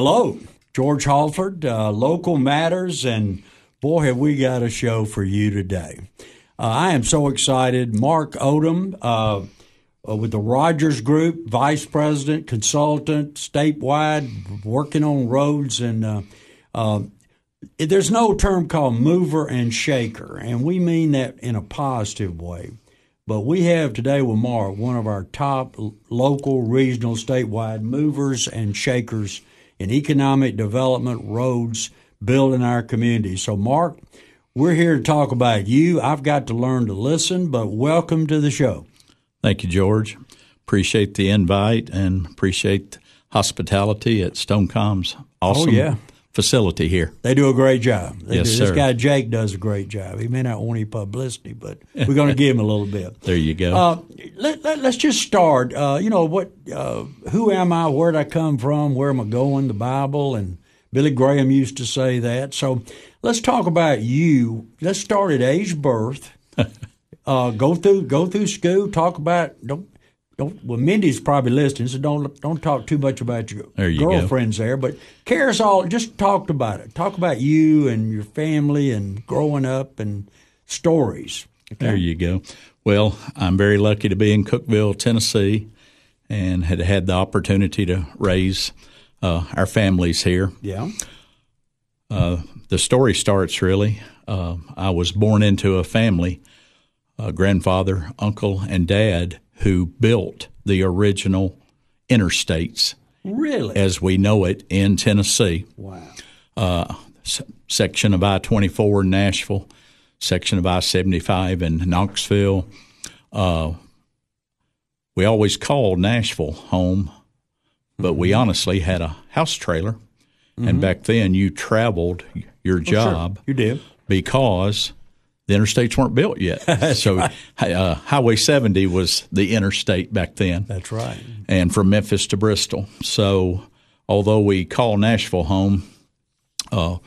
Hello, George Halford, uh, Local Matters, and boy, have we got a show for you today. Uh, I am so excited. Mark Odom uh, uh, with the Rogers Group, Vice President, Consultant, statewide, working on roads. And uh, uh, there's no term called mover and shaker, and we mean that in a positive way. But we have today with Mark one of our top local, regional, statewide movers and shakers in economic development, roads, building our community. So, Mark, we're here to talk about you. I've got to learn to listen, but welcome to the show. Thank you, George. Appreciate the invite and appreciate hospitality at Stonecom's oh, awesome oh, yeah. Facility here. They do a great job. They yes, do. sir. This guy Jake does a great job. He may not want any publicity, but we're going to give him a little bit. There you go. Uh, let, us let, just start. Uh, you know what? Uh, who am I? Where did I come from? Where am I going? The Bible and Billy Graham used to say that. So let's talk about you. Let's start at age birth. uh, go through go through school. Talk about don't don't. Well, Mindy's probably listening, so don't don't talk too much about your there you girlfriends go. there. But care us all. Just talked about it. Talk about you and your family and growing up and stories. Okay? There you go. Well, I'm very lucky to be in Cookeville, Tennessee, and had had the opportunity to raise uh, our families here. Yeah. Uh, the story starts really. Uh, I was born into a family, a grandfather, uncle, and dad who built the original interstates. Really? As we know it in Tennessee. Wow. Uh, section of I 24 in Nashville, section of I 75 in Knoxville. Uh, we always called Nashville home but we honestly had a house trailer. Mm-hmm. And back then, you traveled your job. Sure. You did. Because the interstates weren't built yet. so right. uh, Highway 70 was the interstate back then. That's right. And from Memphis to Bristol. So although we call Nashville home, uh,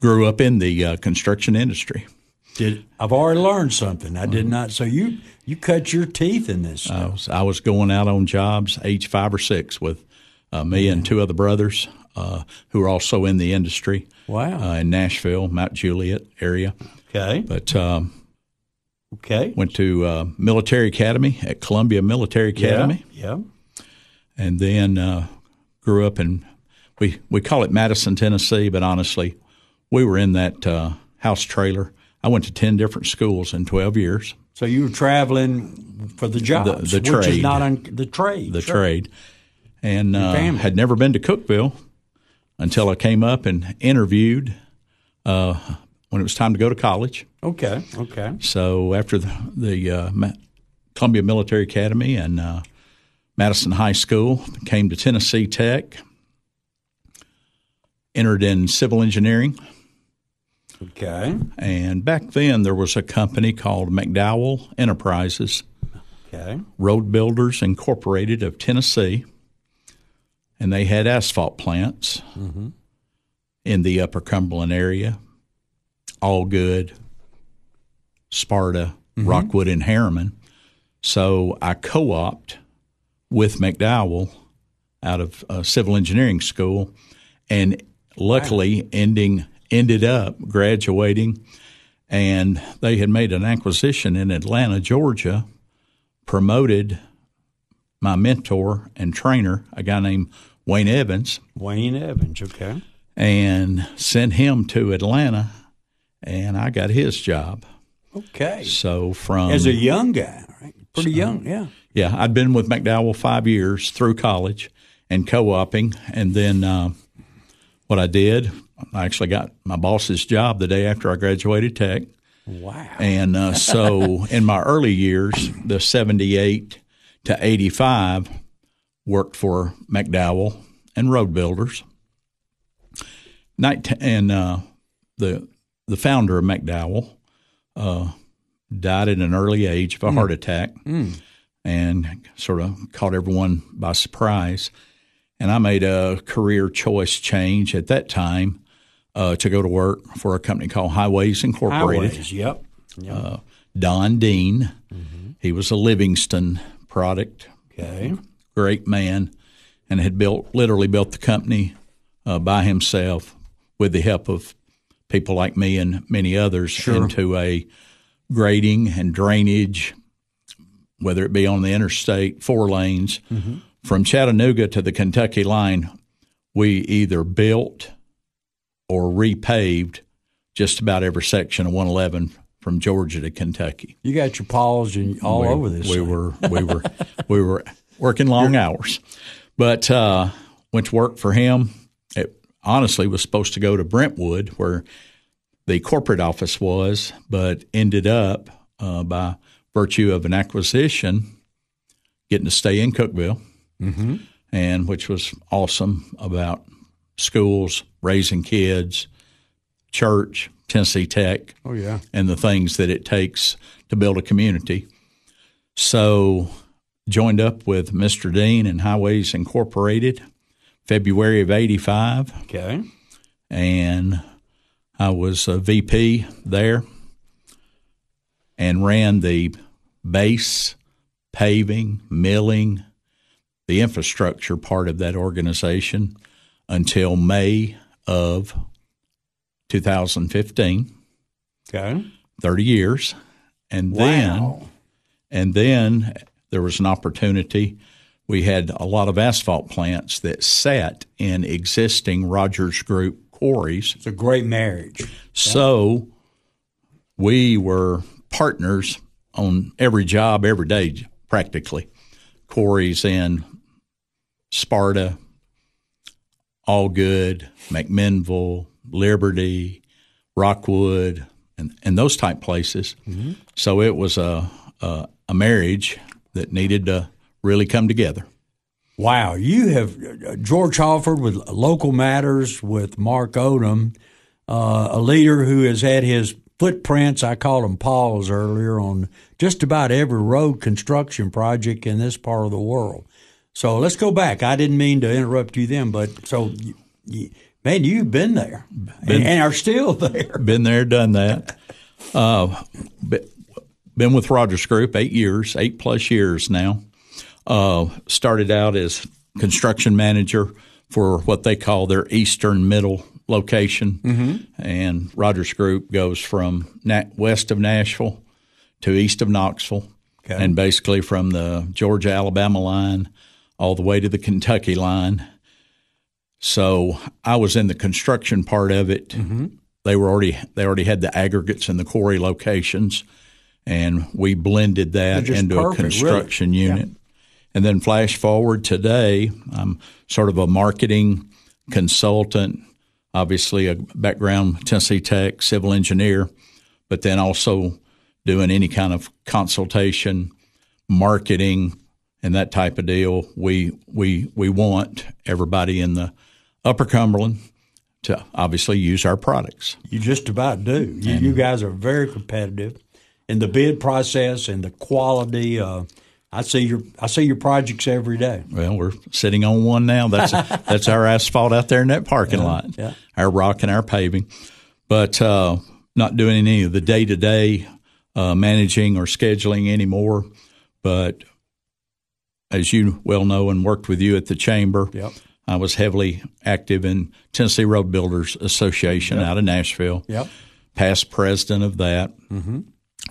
grew up in the uh, construction industry. Did I've already learned something? I did not. So you you cut your teeth in this. I was, I was going out on jobs age five or six with uh, me and two other brothers uh, who are also in the industry. Wow. Uh, in Nashville, Mount Juliet area. Okay. But um, okay. Went to uh, military academy at Columbia Military Academy. Yeah. yeah. And then uh, grew up in we we call it Madison, Tennessee, but honestly, we were in that uh, house trailer. I went to ten different schools in twelve years. So you were traveling for the jobs, the, the which trade, is not un- the trade, the sure. trade and uh, had never been to Cookeville until I came up and interviewed uh, when it was time to go to college. Okay, okay. So after the, the uh, Columbia Military Academy and uh, Madison High School, came to Tennessee Tech, entered in civil engineering. Okay. And back then there was a company called McDowell Enterprises. Okay. Road Builders Incorporated of Tennessee and they had asphalt plants mm-hmm. in the Upper Cumberland area. Algood, Sparta, mm-hmm. Rockwood, and Harriman. So I co-opted with McDowell out of uh, civil engineering school, and luckily wow. ending ended up graduating, and they had made an acquisition in Atlanta, Georgia, promoted my mentor and trainer, a guy named Wayne Evans. Wayne Evans, okay. And sent him to Atlanta, and I got his job. Okay. So from as a young guy, right? Pretty so, young, yeah. Yeah, I'd been with McDowell five years through college and co-oping, and then uh, what I did, I actually got my boss's job the day after I graduated Tech. Wow. And uh, so in my early years, the 78 to 85, worked for McDowell and Road Builders. Night And uh, the the founder of McDowell uh, died at an early age of a mm. heart attack, mm. and sort of caught everyone by surprise. And I made a career choice change at that time uh, to go to work for a company called Highways Incorporated. Highways, yep. yep. Uh, Don Dean, mm-hmm. he was a Livingston product. Okay. Great man, and had built literally built the company uh, by himself with the help of people like me and many others Sure. into a grading and drainage, whether it be on the interstate, four lanes. From Chattanooga to the Kentucky line, we either built or repaved just about every section of 111 from Georgia to Kentucky. You got your paws and all we, over this. We thing. were we were we were working long hours, but uh, went to work for him. Honestly was supposed to go to Brentwood, where the corporate office was, but ended up uh, by virtue of an acquisition, getting to stay in Cookeville, Mm-hmm. and which was awesome about schools, raising kids, church, Tennessee Tech Oh yeah. and the things that it takes to build a community. So, joined up with Mr. Dean and Highways Incorporated, February of '85, Okay. and I was a VP there and ran the base paving, milling, the infrastructure part of that organization until May of 2015. Okay. 30 years. And then and then there was an opportunity. We had a lot of asphalt plants that sat in existing Rogers Group quarries. It's a great marriage. So we were partners on every job every day practically. Quarries in Sparta, Algood, McMinnville, Liberty, Rockwood, and, and those type places. Mm-hmm. So it was a, a a marriage that needed to really come together. Wow, you have uh, George Halford with Local Matters with Mark Odom, uh, a leader who has had his footprints, I called them paws earlier, on just about every road construction project in this part of the world. So let's go back. I didn't mean to interrupt you then, but so, you, you, man, you've been there and, and are still there. Been there, done that. Uh, been with Rogers Group eight years, eight plus years now. Uh, started out as construction manager for what they call their Eastern Middle location, and Rogers Group goes from na- west of Nashville to east of Knoxville, Okay. and basically from the Georgia Alabama line all the way to the Kentucky line. So I was in the construction part of it. They were already they already had the aggregates and the quarry locations, and we blended that into perfect, a really. construction unit. And then flash forward today, I'm sort of a marketing consultant, obviously a background Tennessee Tech civil engineer, but then also doing any kind of consultation, marketing, and that type of deal. We we we want everybody in the Upper Cumberland to obviously use our products. You just about do. You, you guys are very competitive in the bid process and the quality. Uh, I see your I see your projects every day. Well, we're sitting on one now. That's that's our asphalt out there in that parking lot. yeah. Our rock and our paving, but uh, not doing any of the day to day managing or scheduling anymore. But as you well know, and worked with you at the chamber, Yep. I was heavily active in Tennessee Road Builders Association out of Nashville. Yep. Past president of that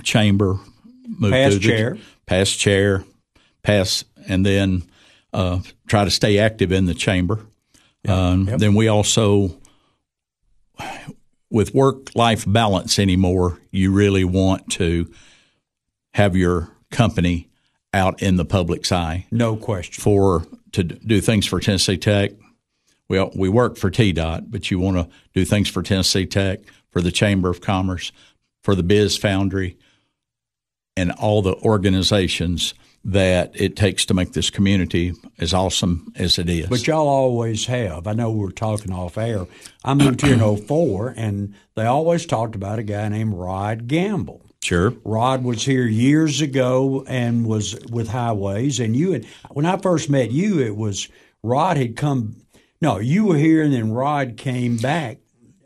chamber, moved Past through the- chair. past chair, past, and then uh, try to stay active in the chamber. Um, Yep. Then we also, with work life balance anymore, you really want to have your company out in the public's eye No question. for to do things for Tennessee Tech. Well, we work for TDOT, but you want to do things for Tennessee Tech, for the Chamber of Commerce, for the Biz Foundry, and all the organizations that it takes to make this community as awesome as it is. But y'all always have. I know we are talking off air. I moved here in 04, and they always talked about a guy named Rod Gamble. sure. Rod was here years ago and was with Highways. And you had, when I first met you, it was Rod had come. No, you were here, and then Rod came back.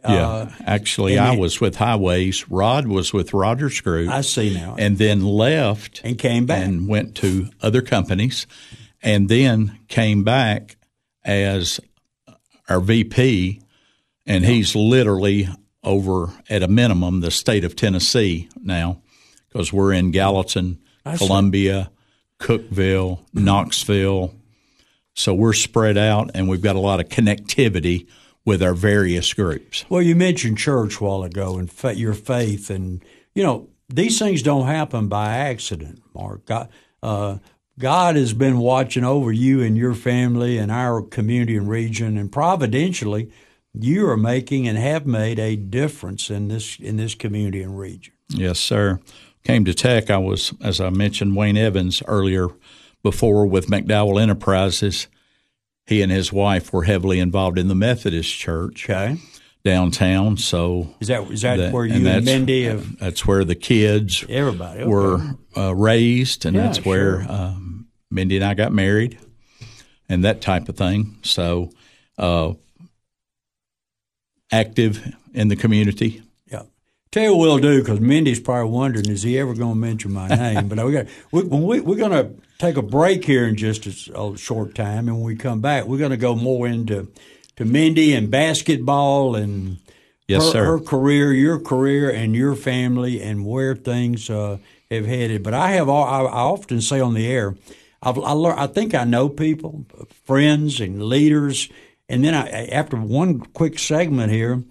Yeah. Uh, Actually, I it- was with Highways. Rod was with Rogers Group. I see now, and then left and came back. and went to other companies and then came back as our VP, and he's literally over at a minimum the state of Tennessee now because we're in Gallatin, Columbia, Cookeville, Knoxville. So we're spread out and we've got a lot of connectivity with our various groups. Well, you mentioned church a while ago and fa- your faith, and you know these things don't happen by accident. Mark, God, uh, God has been watching over you and your family and our community and region, and providentially, you are making and have made a difference in this in this community and region. Yes, sir. Came to Tech. I was, as I mentioned, Wayne Evans earlier before with McDowell Enterprises. He and his wife were heavily involved in the Methodist Church Okay, downtown. So is that is that, that- where you and and, Mindy have that's where the kids everybody okay. were uh, raised, and Yeah, that's where sure. um, Mindy and I got married, and that type of thing. So, uh, active in the community. Yeah. Tell you what we'll do because Mindy's probably wondering, is he ever going to mention my name? but we got we, we we're going to take a break here in just a short time, and when we come back, we're going to go more into to Mindy and basketball and Yes, her, sir. her career, your career, and your family, and where things uh, have headed. But I have all, I, I often say on the air, I've, I learn, I think I know people, friends, and leaders, and then I after one quick segment here.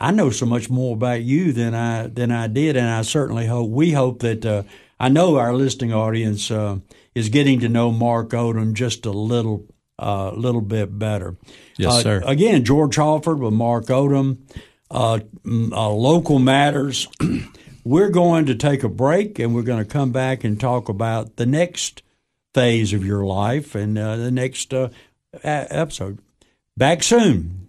I know so much more about you than I than I did, and I certainly hope we hope that uh, I know our listening audience uh, is getting to know Mark Odom just a little uh, little bit better. Yes, Uh, sir. Again, George Halford with Mark Odom, uh, uh, local matters. we're going to take a break, and we're going to come back and talk about the next phase of your life and uh, the next uh, episode. Back soon.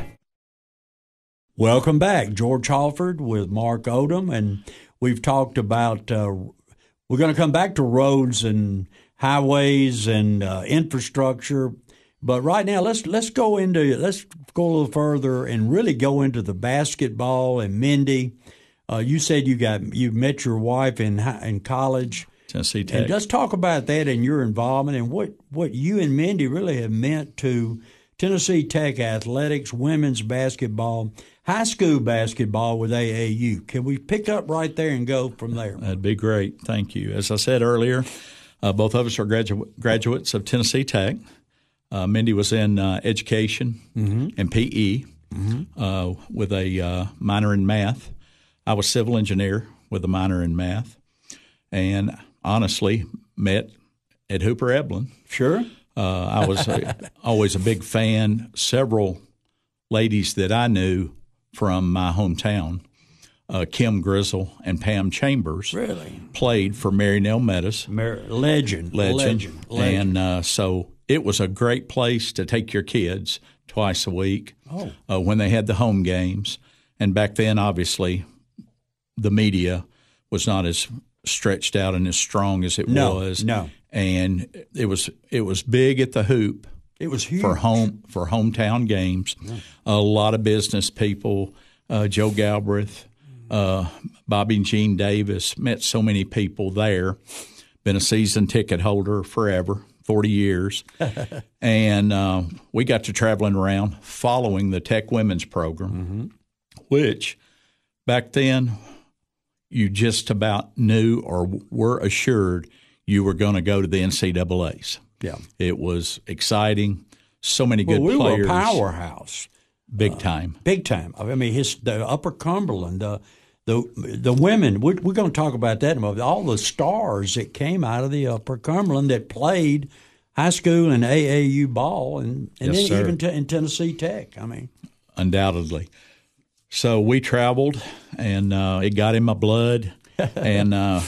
Welcome back, George Halford with Mark Odom, and we've talked about. Uh, we're going to come back to roads and highways and uh, infrastructure, but right now let's let's go into let's go a little further and really go into the basketball and Mindy. Uh, you said you got you met your wife in in college. Tennessee Tech. And let's talk about that and your involvement and what, what you and Mindy really have meant to Tennessee Tech athletics, women's basketball, high school basketball with AAU. Can we pick up right there and go from there? That'd be great. Thank you. As I said earlier, uh, both of us are gradu- graduates of Tennessee Tech. Uh, Mindy was in uh, education and PE uh, with a uh, minor in math. I was civil engineer with a minor in math, and honestly met at Hooper Eblen. Sure. Uh, I was a, always a big fan. Several ladies that I knew from my hometown, uh, Kim Grizzle and Pam Chambers, Really? played for Marynell Mer- legend. legend, Legend. legend. and uh, so it was a great place to take your kids twice a week Oh. uh, when they had the home games. And back then, obviously, the media was not as stretched out and as strong as it No, was. no. And it was it was big at the hoop it was huge. for home for hometown games. A lot of business people, uh, Joe Galbraith, uh, Bobby and Gene Davis. Met so many people there. Been a season ticket holder forever, forty years, and uh, we got to traveling around following the Tech Women's Program, which back then you just about knew or were assured you were going to go to the NCAA's. Yeah. It was exciting. so many good well, we players, were a powerhouse, big time. big time. I mean, his the Upper Cumberland, the the the women. We're, we're going to talk about that in a moment. All the stars that came out of the Upper Cumberland that played high school and AAU ball, and and Yes, then even t- in Tennessee Tech. I mean, undoubtedly. So we traveled, and uh, it got in my blood, and uh,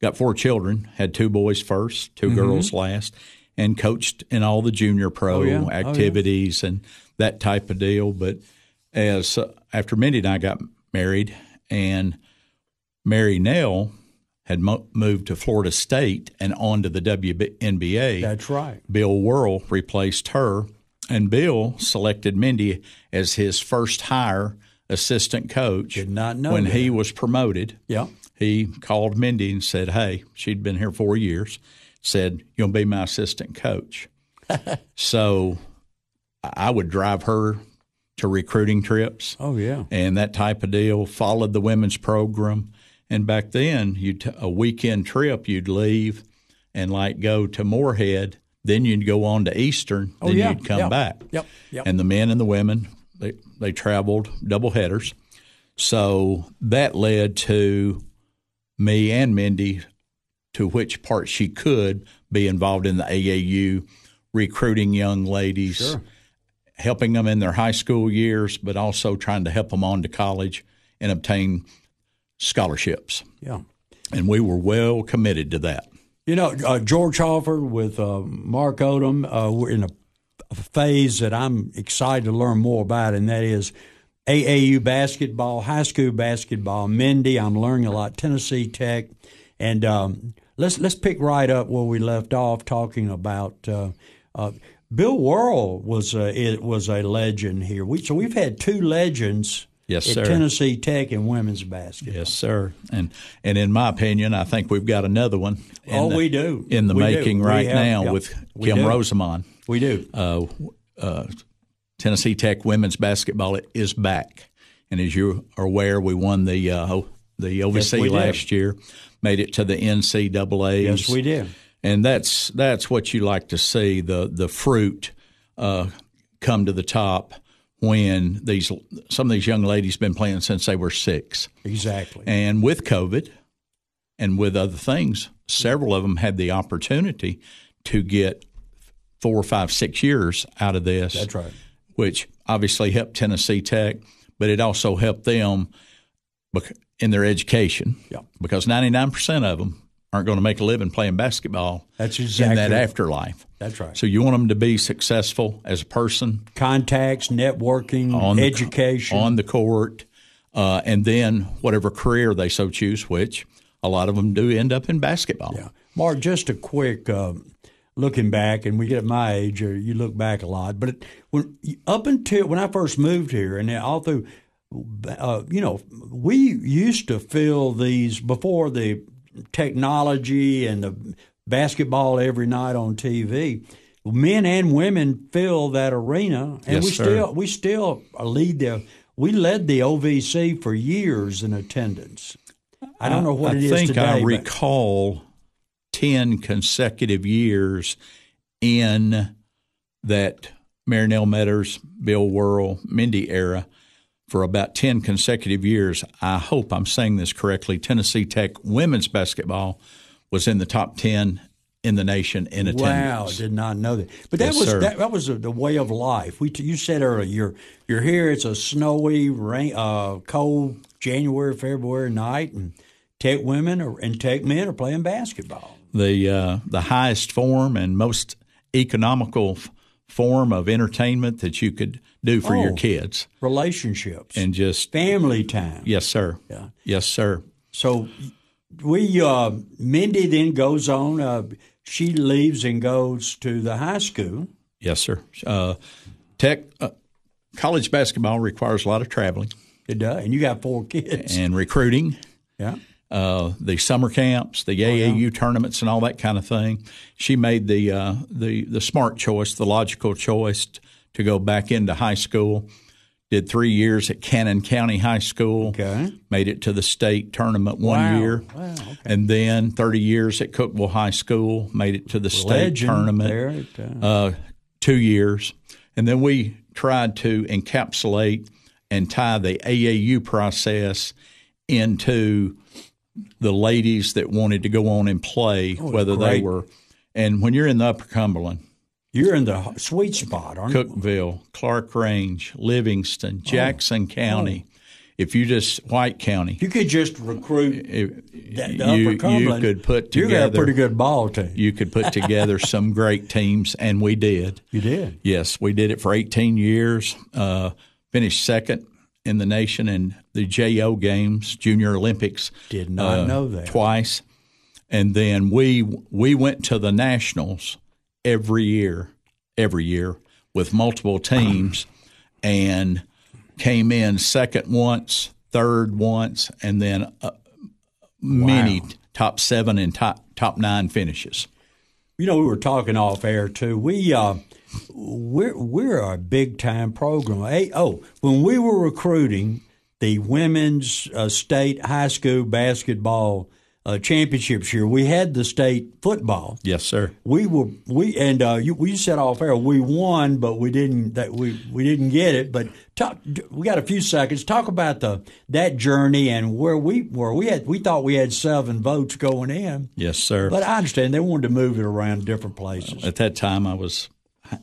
got four children. Had two boys first, 2 girls last, and coached in all the junior pro Mm-hmm. Oh, yeah. Oh, yeah. activities and that type of deal. But as uh, after Mindy and I got married, and Marynell had mo- moved to Florida State and on to the WNBA. that's right. Bill Worrell replaced her, and Bill selected Mindy as his first hire assistant coach. Did not know when that. he was promoted. Yeah. He called Mindy and said, "Hey, she'd been here four years." Said, "You'll be my assistant coach." so, I would drive her to recruiting trips Oh yeah. and that type of deal. Followed the women's program, and back then, you would a weekend trip, you'd leave and like go to Morehead, then you'd go on to Eastern, oh, then Oh, yeah. you'd come back. Yep. Yep. And the men and the women, they they traveled double headers, so that led to me and Mindy to which part she could be involved in the AAU, recruiting young ladies Sure. helping them in their high school years, but also trying to help them on to college and obtain scholarships. Yeah. And we were well committed to that. You know, uh, George Halford with uh, Mark Odom, uh, we're in a phase that I'm excited to learn more about, and that is AAU basketball, high school basketball. Mindy, I'm learning a lot. Tennessee Tech, and um, let's let's pick right up where we left off, talking about. Uh, uh, Bill Worrell was a, it was a legend here. We, so we've had two legends Yes, at. Tennessee Tech in women's basketball. Yes, sir. And and in my opinion, I think we've got another one. in Oh, the- we do. in the We making We right have- now yeah, with Kim do. Rosamond. We do. Uh, uh, Tennessee Tech women's basketball is back, and as you are aware, we won the uh, the OVC did. last year, made it to the NCAA. Yes, we did. and that's that's what you like to see the the fruit uh, come to the top when these some of these young ladies been playing since they were six, Exactly. and with COVID and with other things, several of them had the opportunity to get four, five, six years out of this. That's right. Which obviously helped Tennessee Tech, but it also helped them in their education. Yeah. Because ninety nine percent of them aren't going to make a living playing basketball. That's exactly. in that right. afterlife. That's right. So you want them to be successful as a person Contacts, networking, on the- education. on the court, uh, and then whatever career they so choose, which a lot of them do end up in basketball. yeah. Mark, just a quick um, looking back, and we get at my age, or you look back a lot, but it, when up until when I first moved here, and all through, uh, you know, we used to fill these before the technology and the basketball every night on TV. Men and women fill that arena, and Yes, we sir. still we still lead the we led the OVC for years in attendance. I don't know what I it is think today. I recall ten consecutive years in that Marynell Meadors, Bill Worrell, Mindy era for about ten consecutive years. I hope I'm saying this correctly. Tennessee Tech women's basketball was in the top ten in the nation in attendance. Wow, did not know that. But that Yes, was that, that was the the way of life. We you said earlier you're you're here. It's a snowy, rain, uh, cold January, February night, and Tech women are, and Tech men are playing basketball. The uh, the highest form and most economical f- form of entertainment that you could do for your Oh. kids, Relationships and just family time. yes, sir, Yeah. yes, sir. So we uh, Mindy then goes on. Uh, she leaves and goes to the high school. Yes, sir. Uh, tech uh, college basketball requires a lot of traveling It does, and you got four kids. and recruiting. Yeah. Uh, the summer camps, the AAU tournaments, and all that kind of thing. She made the uh, the the smart choice, the logical choice to go back into high school. Did three years at Cannon County High School. Okay. Made it to the state tournament one Wow. year, Wow, okay. and then thirty years at Cookeville High School. Made it to the state tournament. at, uh, Uh, two years, and then we tried to encapsulate and tie the AAU process into the ladies that wanted to go on and play, whether they were. And when you're in the Upper Cumberland, You're in the sweet spot, aren't you? Cookeville, Clark Range, Oh. Livingston, Jackson County, if you just White County, You could just recruit if that, the you, Upper you could put You got a together pretty good ball team. you could put together some great teams, and we did. You did. Yes, we did it for 18 years. Uh, finished second in the nation in the JO games, Junior Olympics. Did not uh, know that. twice, and then we we went to the nationals every year, every year with multiple teams, and came in second once, third once, and then uh, many top seven and top top nine finishes. You know, we were talking off air too. We uh, we're we're a big time program. Hey, oh, when we were recruiting the women's uh, state high school basketball uh, championships here, we had the state football. Yes, sir. We were we and uh, you, we said off air we won, but we didn't that we we didn't get it. But talk, we got a few seconds. Talk about the that journey and where we were. We had we thought we had seven votes going in, Yes, sir. but I understand they wanted to move it around different places. At that time, I was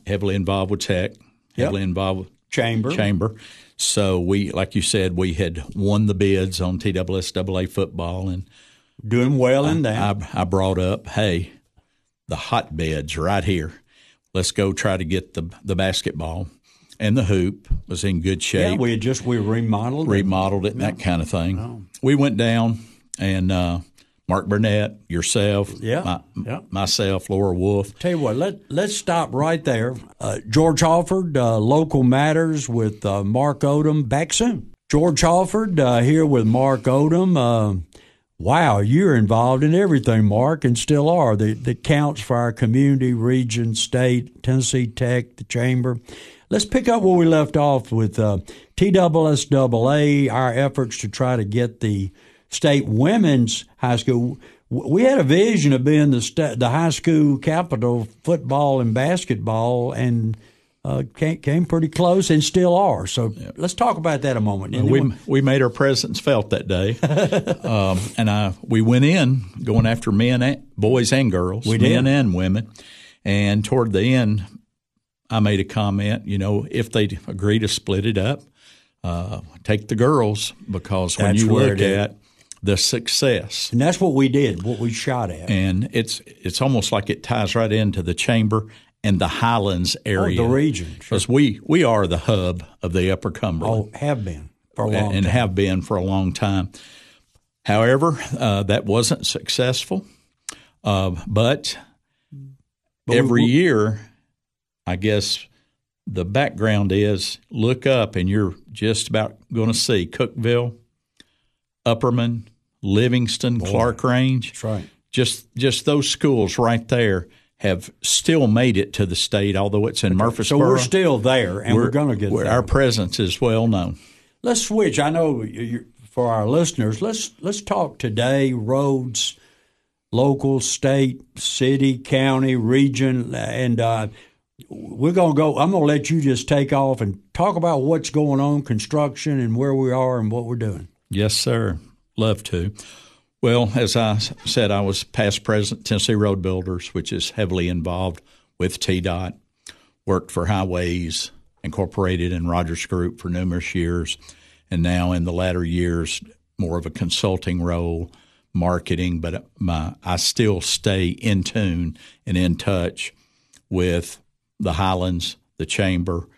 heavily involved with Tech, heavily involved with Chamber. Chamber. So we, like you said, we had won the bids on TSSAA football, and doing well in that. I, I brought up, hey, the hotbeds right here. Let's go try to get the the basketball, and the hoop was in good shape. yeah, we had just we remodeled. remodeled it and that kind of thing. We went down and uh, Mark Burnett, yourself, Yeah. my- Yeah. myself, Laura Wolf. Tell you what, let let's stop right there. Uh, George Halford, uh, local matters with uh, Mark Odom. Back soon. George Halford uh, here with Mark Odom. Uh, wow, you're involved in everything, Mark, and still are. That that counts for our community, region, state, Tennessee Tech, the chamber. Let's pick up where we left off with uh, TSSAA. Our efforts to try to get the state women's high school. We had a vision of being the sta- the high school capital of football and basketball, and uh, came, came pretty close, and still are. So let's talk about that a moment. Then We we'll- made our presence felt that day, um, and I we went in going after men, and, boys and girls, We men did. and women, and toward the end, I made a comment. You know, if they agree to split it up, uh, take the girls because when That's you look at the success and that's what we did, what we shot at. and it's it's almost like it ties right into the chamber and the Highlands area, Oh, the region, sure. because we we are the hub of the Upper Cumberland Oh, have been for a long and time. have been for a long time. However, uh, that wasn't successful, uh, but, every we- year, I guess the background is look up and you're just about going to see Cookeville, Upperman, Livingston, Clarkrange That's right. just just those schools right there have still made it to the state, although it's in Murfreesboro. So we're still there, and we're, going to get there. Our presence is well known. Let's switch. I know for our listeners, let's let's talk today roads, local, state, city, county, region, and uh, we're gonna go. I'm gonna let you just take off and talk about what's going on, construction, and where we are and what we're doing. Yes, sir. Love to. Well, as I said, I was past president Tennessee Road Builders, which is heavily involved with TDOT. Worked for Highways Incorporated and Rogers Group for numerous years, and now in the latter years, more of a consulting role, marketing. But uh, my I still stay in tune and in touch with the Highlands, the Chamber,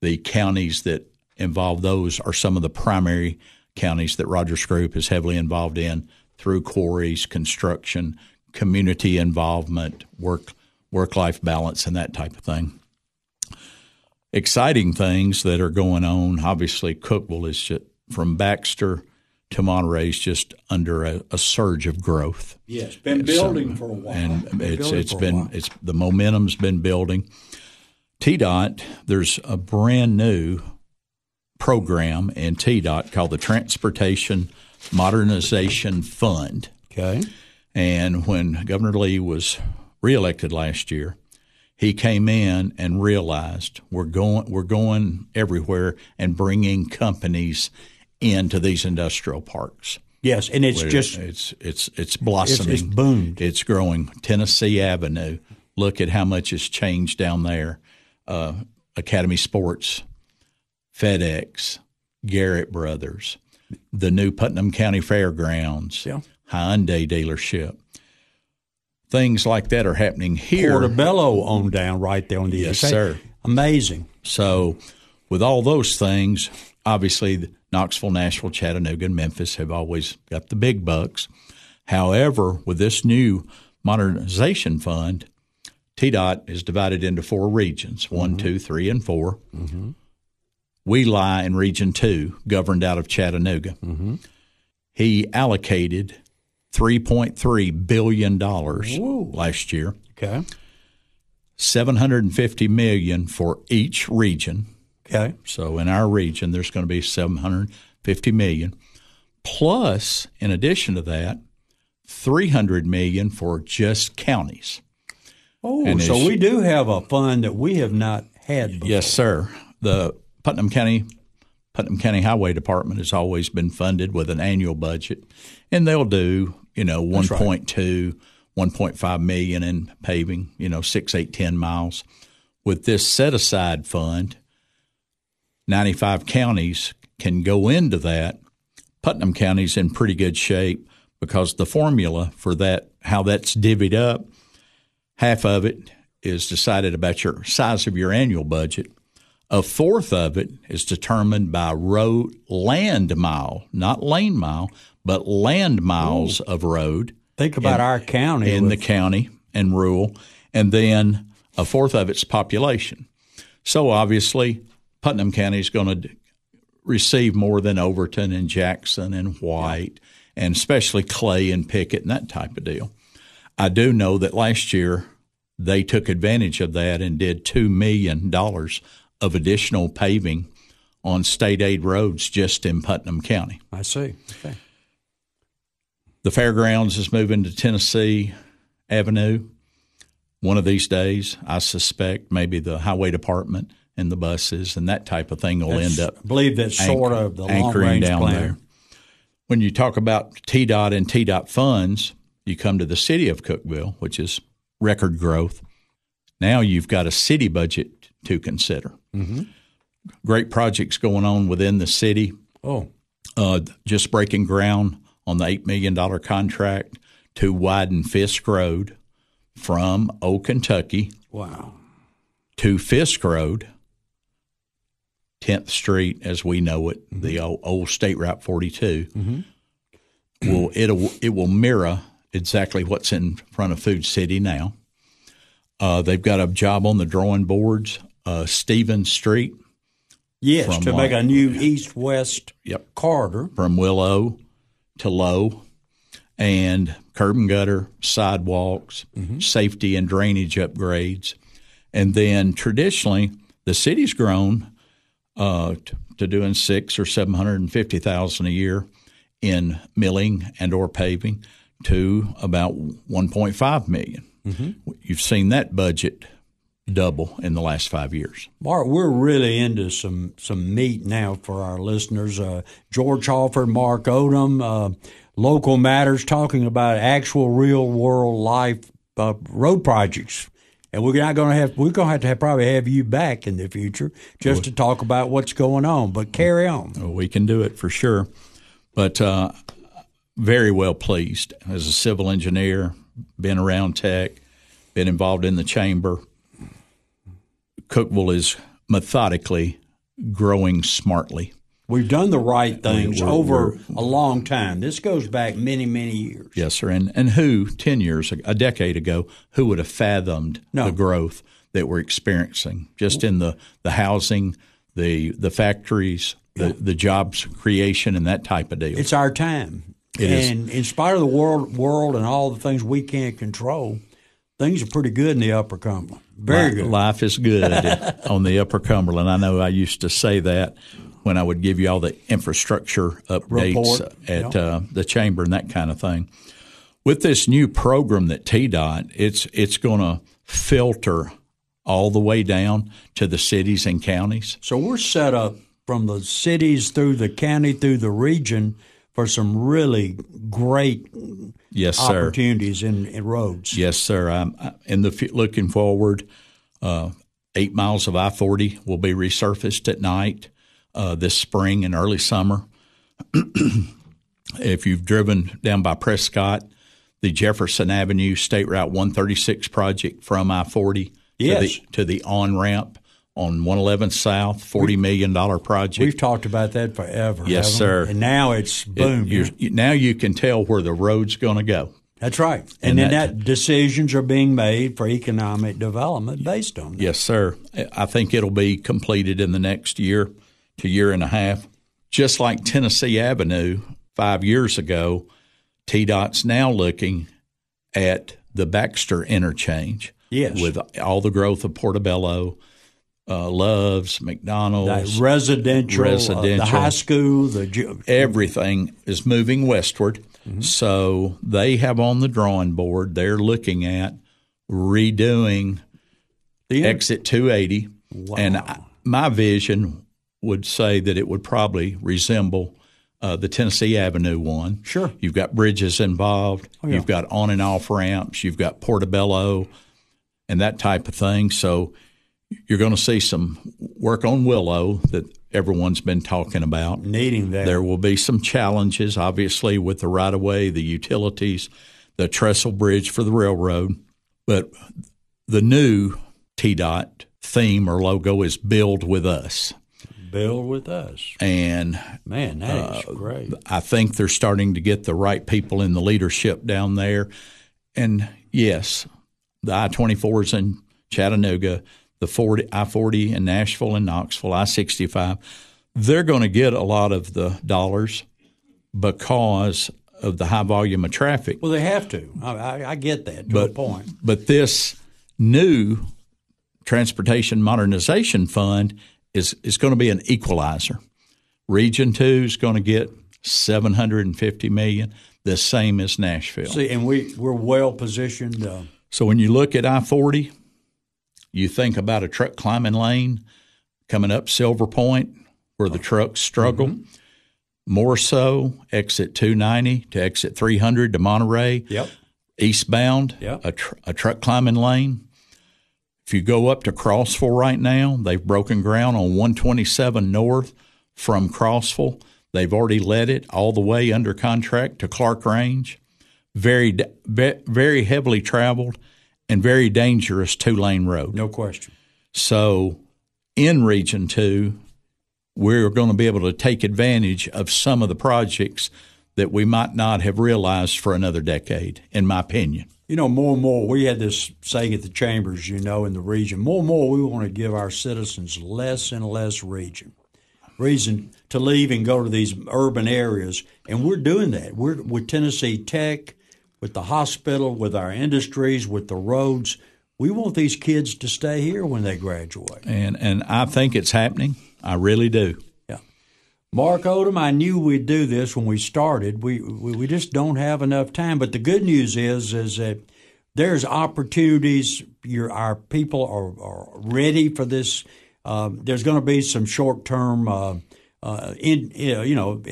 the counties that involve those are some of the primary counties that Rogers Group is heavily involved in through quarries, construction, community involvement, work work life balance, and that type of thing. Exciting things that are going on. Obviously, Cookeville is just, from Baxter to Monterey is just under a, a surge of growth Yes, been building for a while, and it's it's been it's the momentum's been building. TDOT, there's a brand new program in TDOT called the Transportation Modernization Fund. okay. And when Governor Lee was reelected last year, he came in and realized we're going we're going everywhere and bringing companies into these industrial parks. Yes, and it's Where just it's it's it's blossoming. it's boomed. It's growing. Tennessee Avenue. Look at how much has changed down there. Uh, Academy Sports, FedEx, Garrett Brothers, the new Putnam County Fairgrounds, Yeah. Hyundai dealership. Things like that are happening here. Portobello on down right there on the Yes, sir. Amazing. So, with all those things, obviously Knoxville, Nashville, Chattanooga, and Memphis have always got the big bucks. However, with this new modernization fund, TDOT is divided into four regions one, mm-hmm. two, three, and 4 mm-hmm. We lie in Region 2, governed out of Chattanooga. Mm-hmm. He allocated $3.3 billion last year. Okay. 750 million for each region. Okay. So in our region, there's going to be 750 million. Plus, in addition to that, 300 million for just counties. Oh, And so we do have a fund that we have not had before. Yes, sir. The Putnam County Putnam County Highway Department has always been funded with an annual budget, and they'll do you know 1.2, 1.5 million in paving, you know six, eight, ten miles. With this set aside fund, 95 counties can go into that. Putnam County's in pretty good shape because the formula for that, how that's divvied up, half of it is decided about your size of your annual budget. A fourth of it is determined by road land mile, not lane mile, but land miles of road Think about our county. in the county and rural, and then a fourth of its population. So obviously, Putnam County is going to receive more than Overton and Jackson and White, and especially Clay and Pickett and that type of deal. I do know that last year they took advantage of that and did $2 million of additional paving on state aid roads just in Putnam County. I see. Okay. The fairgrounds is moving to Tennessee Avenue. One of these days, I suspect maybe the highway department and the buses and that type of thing will That's- end up I believe that's sort of the long anchoring down plan. there. When you talk about TDOT and TDOT funds, you come to the city of Cookeville, which is record growth. Now you've got a city budget to consider. Mm-hmm. Great projects going on within the city Oh, uh, just breaking ground on the $8 million contract to widen Fisk Road from Old Kentucky wow. to Fisk Road, 10th Street as we know it, the old, old State Route 42. Will it'll, it will mirror exactly what's in front of Food City now. Uh, they've got a job on the drawing boards, uh, Stevens Street Yes, to make a new east-west Yep. corridor. from Willow to Low, and curb and gutter, sidewalks, safety and drainage upgrades. And then traditionally, the city's grown uh, t- to doing six or seven hundred and fifty thousand a year in milling and or paving to about one point five million. You've seen that budget double in the last five years. Mark, we're really into some some meat now for our listeners. Uh, George Halford, Mark Odom, uh, local matters, talking about actual real world life uh, road projects. And we're not going to have we're going to have to have, probably have you back in the future just to talk about what's going on. But carry on. We can do it for sure. But uh, very well pleased as a civil engineer, been around tech, been involved in the chamber. Cookeville is methodically growing smartly. We've done the right things we're- over we're- a long time. This goes back many many years. Yes, sir. And and who ten years, a decade ago, who would have fathomed No. the growth that we're experiencing just in the, the housing, the the factories, the the jobs creation, and that type of deal. It's our time. It is. and in spite of the world, world and all the things we can't control, things are pretty good in the Upper Cumberland. Very Li- good. Life is good on the Upper Cumberland. I know I used to say that when I would give you all the infrastructure updates Report, at yeah. uh, the chamber and that kind of thing. With this new program that TDOT, it's it's going to filter all the way down to the cities and counties. So we're set up from the cities through the county through the region for some really great yes, sir. opportunities in, in roads. Yes, sir. I'm in the looking forward. Uh, eight miles of I forty will be resurfaced at night uh, this spring and early summer. if you've driven down by Prescott, the Jefferson Avenue State Route 136 project from I 40 yes. to the, to the on ramp on 111 South, forty million dollar project. We've talked about that forever. Yes, sir. And now it's boom. It, now you can tell where the road's going to go. That's right. And, and then that, that, decisions are being made for economic development based on that. Yes, sir. I think it'll be completed in the next year to year and a half. Just like Tennessee Avenue five years ago, TDOT's now looking at the Baxter interchange. Yes. With all the growth of Portobello, uh, Loves, McDonald's, that residential, residential, uh, the high school, the everything is moving westward. Mm-hmm. So they have on the drawing board. They're looking at redoing the exit 280, wow. and I, my vision would say that it would probably resemble uh, the Tennessee Avenue one. Sure. You've got bridges involved. Oh, yeah. You've got on and off ramps. You've got Portobello and that type of thing. So you're going to see some work on Willow that everyone's been talking about. Needing that. There will be some challenges, obviously, with the right of way, the utilities, the trestle bridge for the railroad. But the new TDOT theme or logo is Build with Us. Build with us. And man, that uh, is great. I think they're starting to get the right people in the leadership down there. And yes, the I 24s in Chattanooga, the 40, I 40 in Nashville and Knoxville, I 65, they're going to get a lot of the dollars because of the high volume of traffic. Well, they have to. I, I get that to but, a point. But this new Transportation Modernization Fund is, is going to be an equalizer. Region 2 is going to get 750 million, the same as Nashville. See, and we, we're well positioned. Uh, so when you look at I 40, you think about a truck climbing lane coming up Silver Point where the trucks struggle. Mm-hmm. More so, exit 290 to exit 300 to Monterey. Yep. Eastbound, yep. a, tr- a truck climbing lane. If you go up to Crossville right now, they've broken ground on 127 North from Crossville. They've already led it all the way under contract to Clarkrange. Very, very heavily traveled and very dangerous two lane road. No question. So, in Region 2, we're going to be able to take advantage of some of the projects that we might not have realized for another decade, in my opinion. You know, more and more, we had this saying at the chambers, you know, in the region, more and more we want to give our citizens less and less region, reason to leave and go to these urban areas. And we're doing that. We're with Tennessee Tech, with the hospital, with our industries, with the roads. We want these kids to stay here when they graduate. And and I think it's happening. I really do. Yeah. Mark Odom, I knew we'd do this when we started. We, we we just don't have enough time. But the good news is is that there's opportunities. Your our people are, are ready for this. Uh, there's going to be some short term, uh, uh, in you know,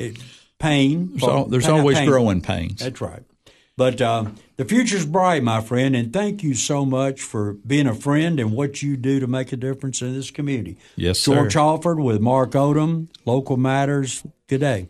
pain. So there's always pain. growing pains. That's right. But uh, the future's bright, my friend, and thank you so much for being a friend and what you do to make a difference in this community. Yes, George sir. Halford with Mark Odom, Local Matters. Good day.